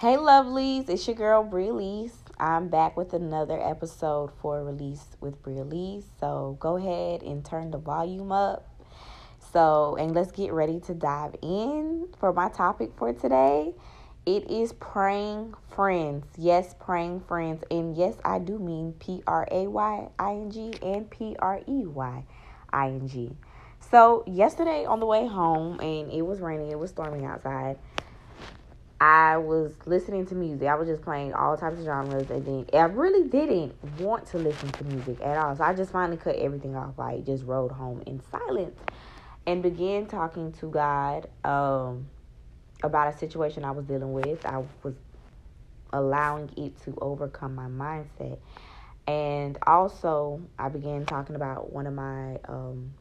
Hey, lovelies, it's your girl Bria Lees. I'm back with another episode for release with Bria Lees. So go ahead and turn the volume up. So, and let's get ready to dive in for my topic for today. It is praying friends. Yes, praying friends. And yes, I do mean P R A Y I N G and P R E Y I N G. So, yesterday on the way home, and it was raining, it was storming outside. I was listening to music. I was just playing all types of genres, and then I really didn't want to listen to music at all. So I just finally cut everything off. I just rode home in silence and began talking to God um, about a situation I was dealing with. I was allowing it to overcome my mindset, and also I began talking about one of my um,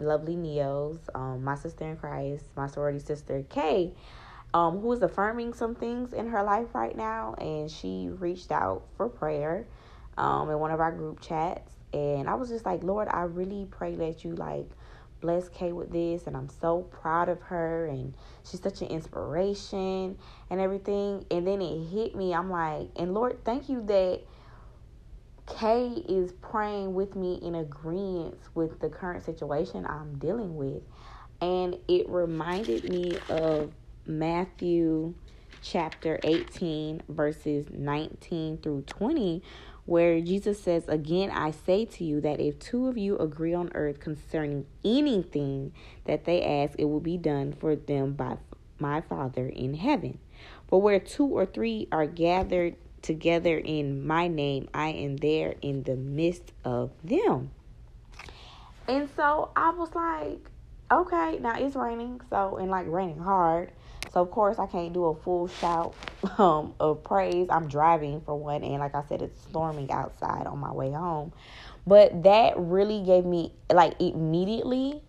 lovely neos, um, my sister in Christ, my sorority sister Kay um, who is affirming some things in her life right now, and she reached out for prayer um, in one of our group chats. And I was just like, Lord, I really pray that you like bless Kay with this, and I'm so proud of her, and she's such an inspiration and everything. And then it hit me. I'm like, and Lord, thank you that Kay is praying with me in agreement with the current situation I'm dealing with. And it reminded me of Matthew chapter 18, verses 19 through 20, where Jesus says, Again, I say to you that if two of you agree on earth concerning anything that they ask, it will be done for them by my Father in heaven. For where two or three are gathered together in my name, I am there in the midst of them. And so I was like, okay, now it's raining, so and like raining hard. So of course I can't do a full shout um, of praise. I'm driving for one, and like I said, it's storming outside on my way home. But that really gave me like immediately.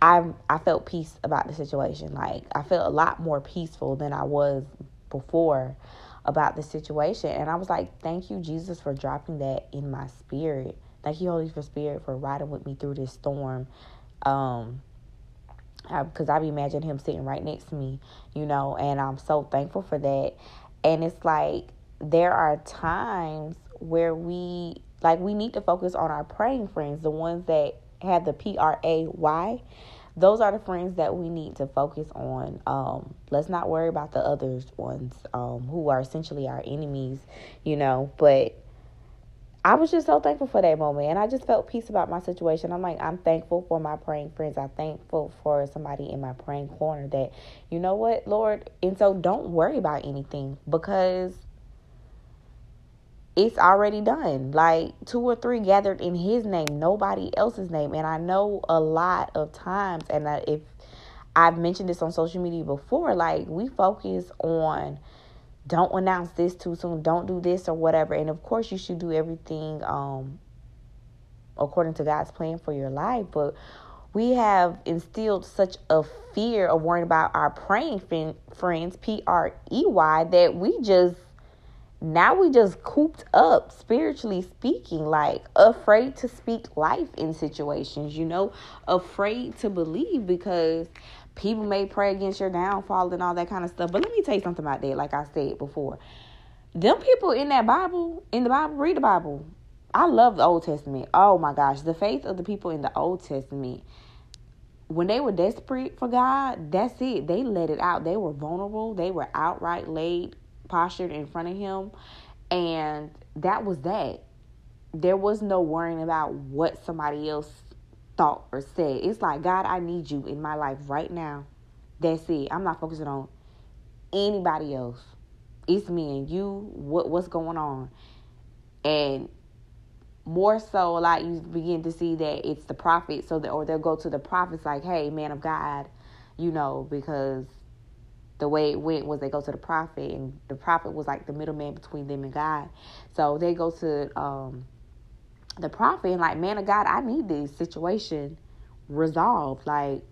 I I felt peace about the situation. Like I felt a lot more peaceful than I was before about the situation, and I was like, "Thank you, Jesus, for dropping that in my spirit. Thank you, Holy Spirit, for riding with me through this storm." Um, because I, I be imagining him sitting right next to me, you know, and I'm so thankful for that. And it's like there are times where we like we need to focus on our praying friends, the ones that have the P R A Y. Those are the friends that we need to focus on. Um, let's not worry about the others ones um, who are essentially our enemies, you know. But I was just so thankful for that moment. And I just felt peace about my situation. I'm like, I'm thankful for my praying friends. I'm thankful for somebody in my praying corner that, you know what, Lord. And so don't worry about anything because it's already done. Like two or three gathered in his name, nobody else's name. And I know a lot of times, and if I've mentioned this on social media before, like we focus on don't announce this too soon don't do this or whatever. And of course you should do everything um according to god's plan for your life. But we have instilled such a fear of worrying about our praying friends p-r-e-y that we just now we just cooped up spiritually speaking like afraid to speak life in situations you know afraid to believe because people may pray against your downfall and all that kind of stuff. But let me tell you something about that, like I said before. Them people in that Bible, in the Bible, read the Bible. I love the Old Testament. Oh my gosh, the faith of the people in the Old Testament. When they were desperate for God, that's it. They let it out. They were vulnerable. They were outright laid, postured in front of Him. And that was that. There was no worrying about what somebody else thought or said. It's like, God, I need you in my life right now. That's it. I'm not focusing on anybody else. It's me and you. What what's going on? And more so, like you begin to see that it's the prophet, so that or they'll go to the prophets like, "Hey, man of God," you know, because the way it went was they go to the prophet, and the prophet was like the middleman between them and God. So they go to um, the prophet and like, man of God, I need this situation resolved. Like,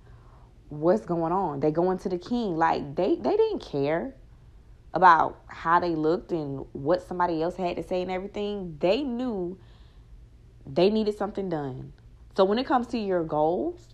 what's going on? They go into the king. Like they they didn't care about how they looked and what somebody else had to say and everything. They knew they needed something done. So when it comes to your goals,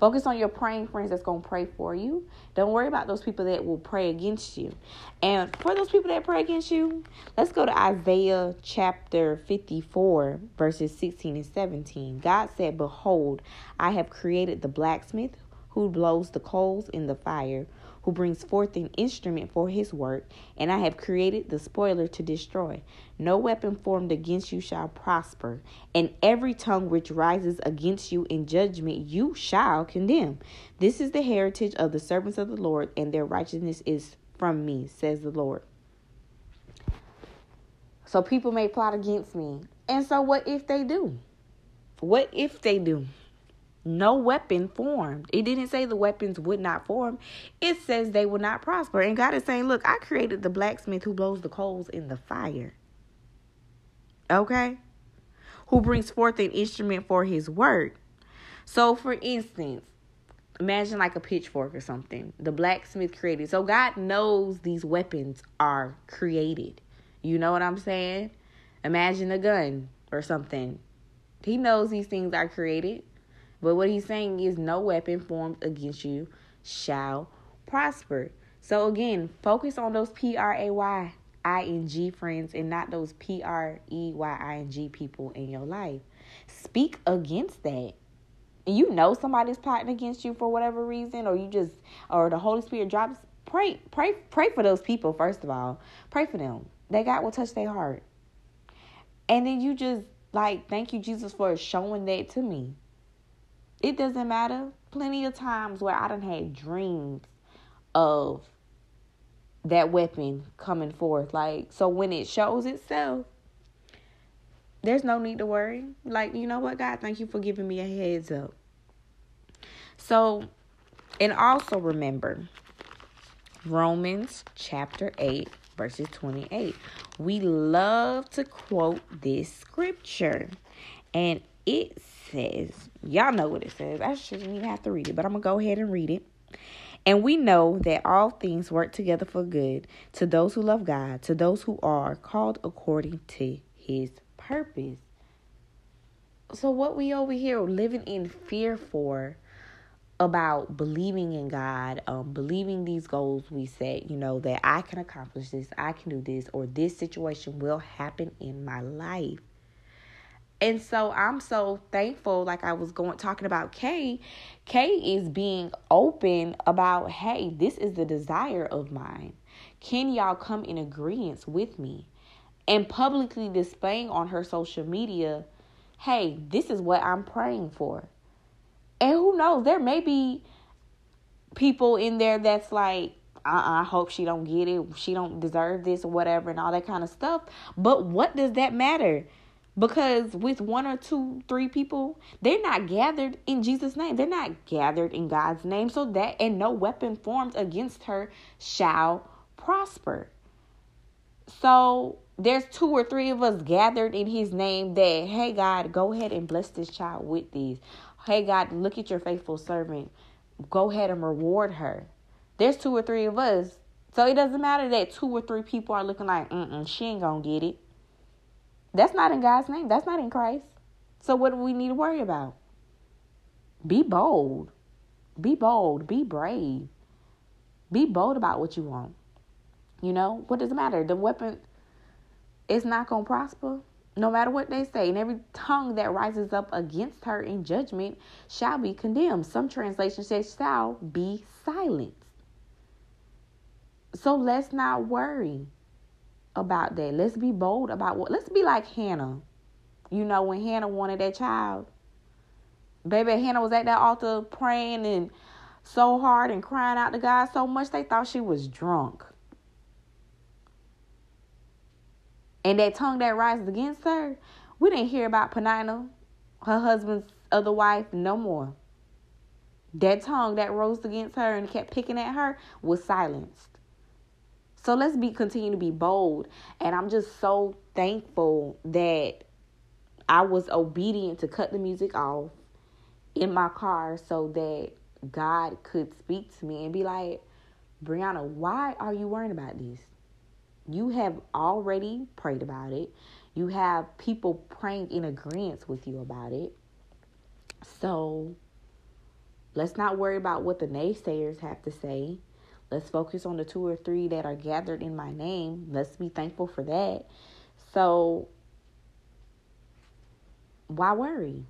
Focus on your praying friends that's going to pray for you. Don't worry about those people that will pray against you. And for those people that pray against you, let's go to Isaiah chapter 54, verses 16 and 17. God said, Behold, I have created the blacksmith who blows the coals in the fire who brings forth an instrument for his work, and I have created the spoiler to destroy. No weapon formed against you shall prosper, and every tongue which rises against you in judgment you shall condemn. This is the heritage of the servants of the Lord, and their righteousness is from me, says the Lord. So people may plot against me. And so what if they do? What if they do? No weapon formed. It didn't say the weapons would not form. It says they will not prosper. And God is saying, look, I created the blacksmith who blows the coals in the fire. Okay? Who brings forth an instrument for his work. So, for instance, imagine like a pitchfork or something. The blacksmith created. So, God knows these weapons are created. You know what I'm saying? Imagine a gun or something. He knows these things are created. But what he's saying is no weapon formed against you shall prosper. So again, focus on those P R A Y I N G friends and not those P R E Y I N G people in your life. Speak against that. And you know somebody's plotting against you for whatever reason, or you just or the Holy Spirit drops. Pray, pray, pray for those people, first of all. Pray for them. That God will touch their heart. And then you just like, thank you, Jesus, for showing that to me. It doesn't matter. Plenty of times where I done had dreams of that weapon coming forth. Like, so when it shows itself, there's no need to worry. Like, you know what, God, thank you for giving me a heads up. So, and also remember Romans chapter 8, verses 28. We love to quote this scripture, and it says, y'all know what it says. I shouldn't even have to read it, but I'm going to go ahead and read it. And we know that all things work together for good to those who love God, to those who are called according to his purpose. So, what we over here living in fear for about believing in God, um, believing these goals we set, you know, that I can accomplish this, I can do this, or this situation will happen in my life. And so I'm so thankful, like I was going talking about Kay. Kay is being open about, hey, this is the desire of mine. Can y'all come in agreement with me? And publicly displaying on her social media, hey, this is what I'm praying for. And who knows, there may be people in there that's like, uh-uh, I hope she don't get it. She don't deserve this or whatever and all that kind of stuff. But what does that matter? Because with one or two, three people, they're not gathered in Jesus' name. They're not gathered in God's name. So that, and no weapon formed against her shall prosper. So there's two or three of us gathered in his name that, hey, God, go ahead and bless this child with these. Hey, God, look at your faithful servant. Go ahead and reward her. There's two or three of us. So it doesn't matter that two or three people are looking like, mm she ain't gonna get it. That's not in God's name. That's not in Christ. So what do we need to worry about? Be bold. Be bold. Be brave. Be bold about what you want. You know, what does it matter? The weapon is not going to prosper no matter what they say. And every tongue that rises up against her in judgment shall be condemned. Some translations say shall be silenced. So let's not worry about that. Let's be bold about what. Let's be like Hannah. You know, when Hannah wanted that child, baby, Hannah was at that altar praying and so hard and crying out to God so much they thought she was drunk. And that tongue that rises against her, we didn't hear about Peninnah, her husband's other wife, no more. That tongue that rose against her and kept picking at her was silenced. So let's be continue to be bold. And I'm just so thankful that I was obedient to cut the music off in my car so that God could speak to me and be like, Brianna, why are you worrying about this? You have already prayed about it. You have people praying in agreement with you about it. So let's not worry about what the naysayers have to say. Let's focus on the two or three that are gathered in my name. Let's be thankful for that. So, why worry?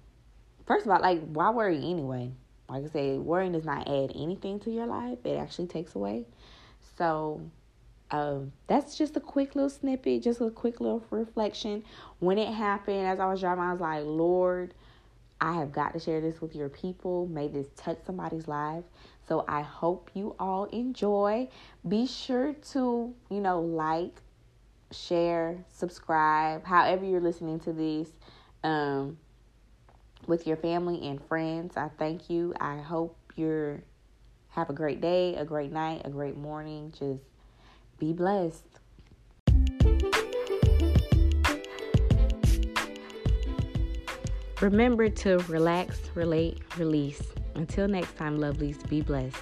First of all, like, why worry anyway? Like I said, worrying does not add anything to your life, it actually takes away. So, um, that's just a quick little snippet, just a quick little reflection. When it happened, as I was driving, I was like, Lord, I have got to share this with your people. May this touch somebody's life. So I hope you all enjoy. Be sure to, you know, like, share, subscribe, however you're listening to this, um, with your family and friends. I thank you. I hope you're have a great day, a great night, a great morning. Just be blessed. Remember to relax, relate, release. Until next time, lovelies, be blessed.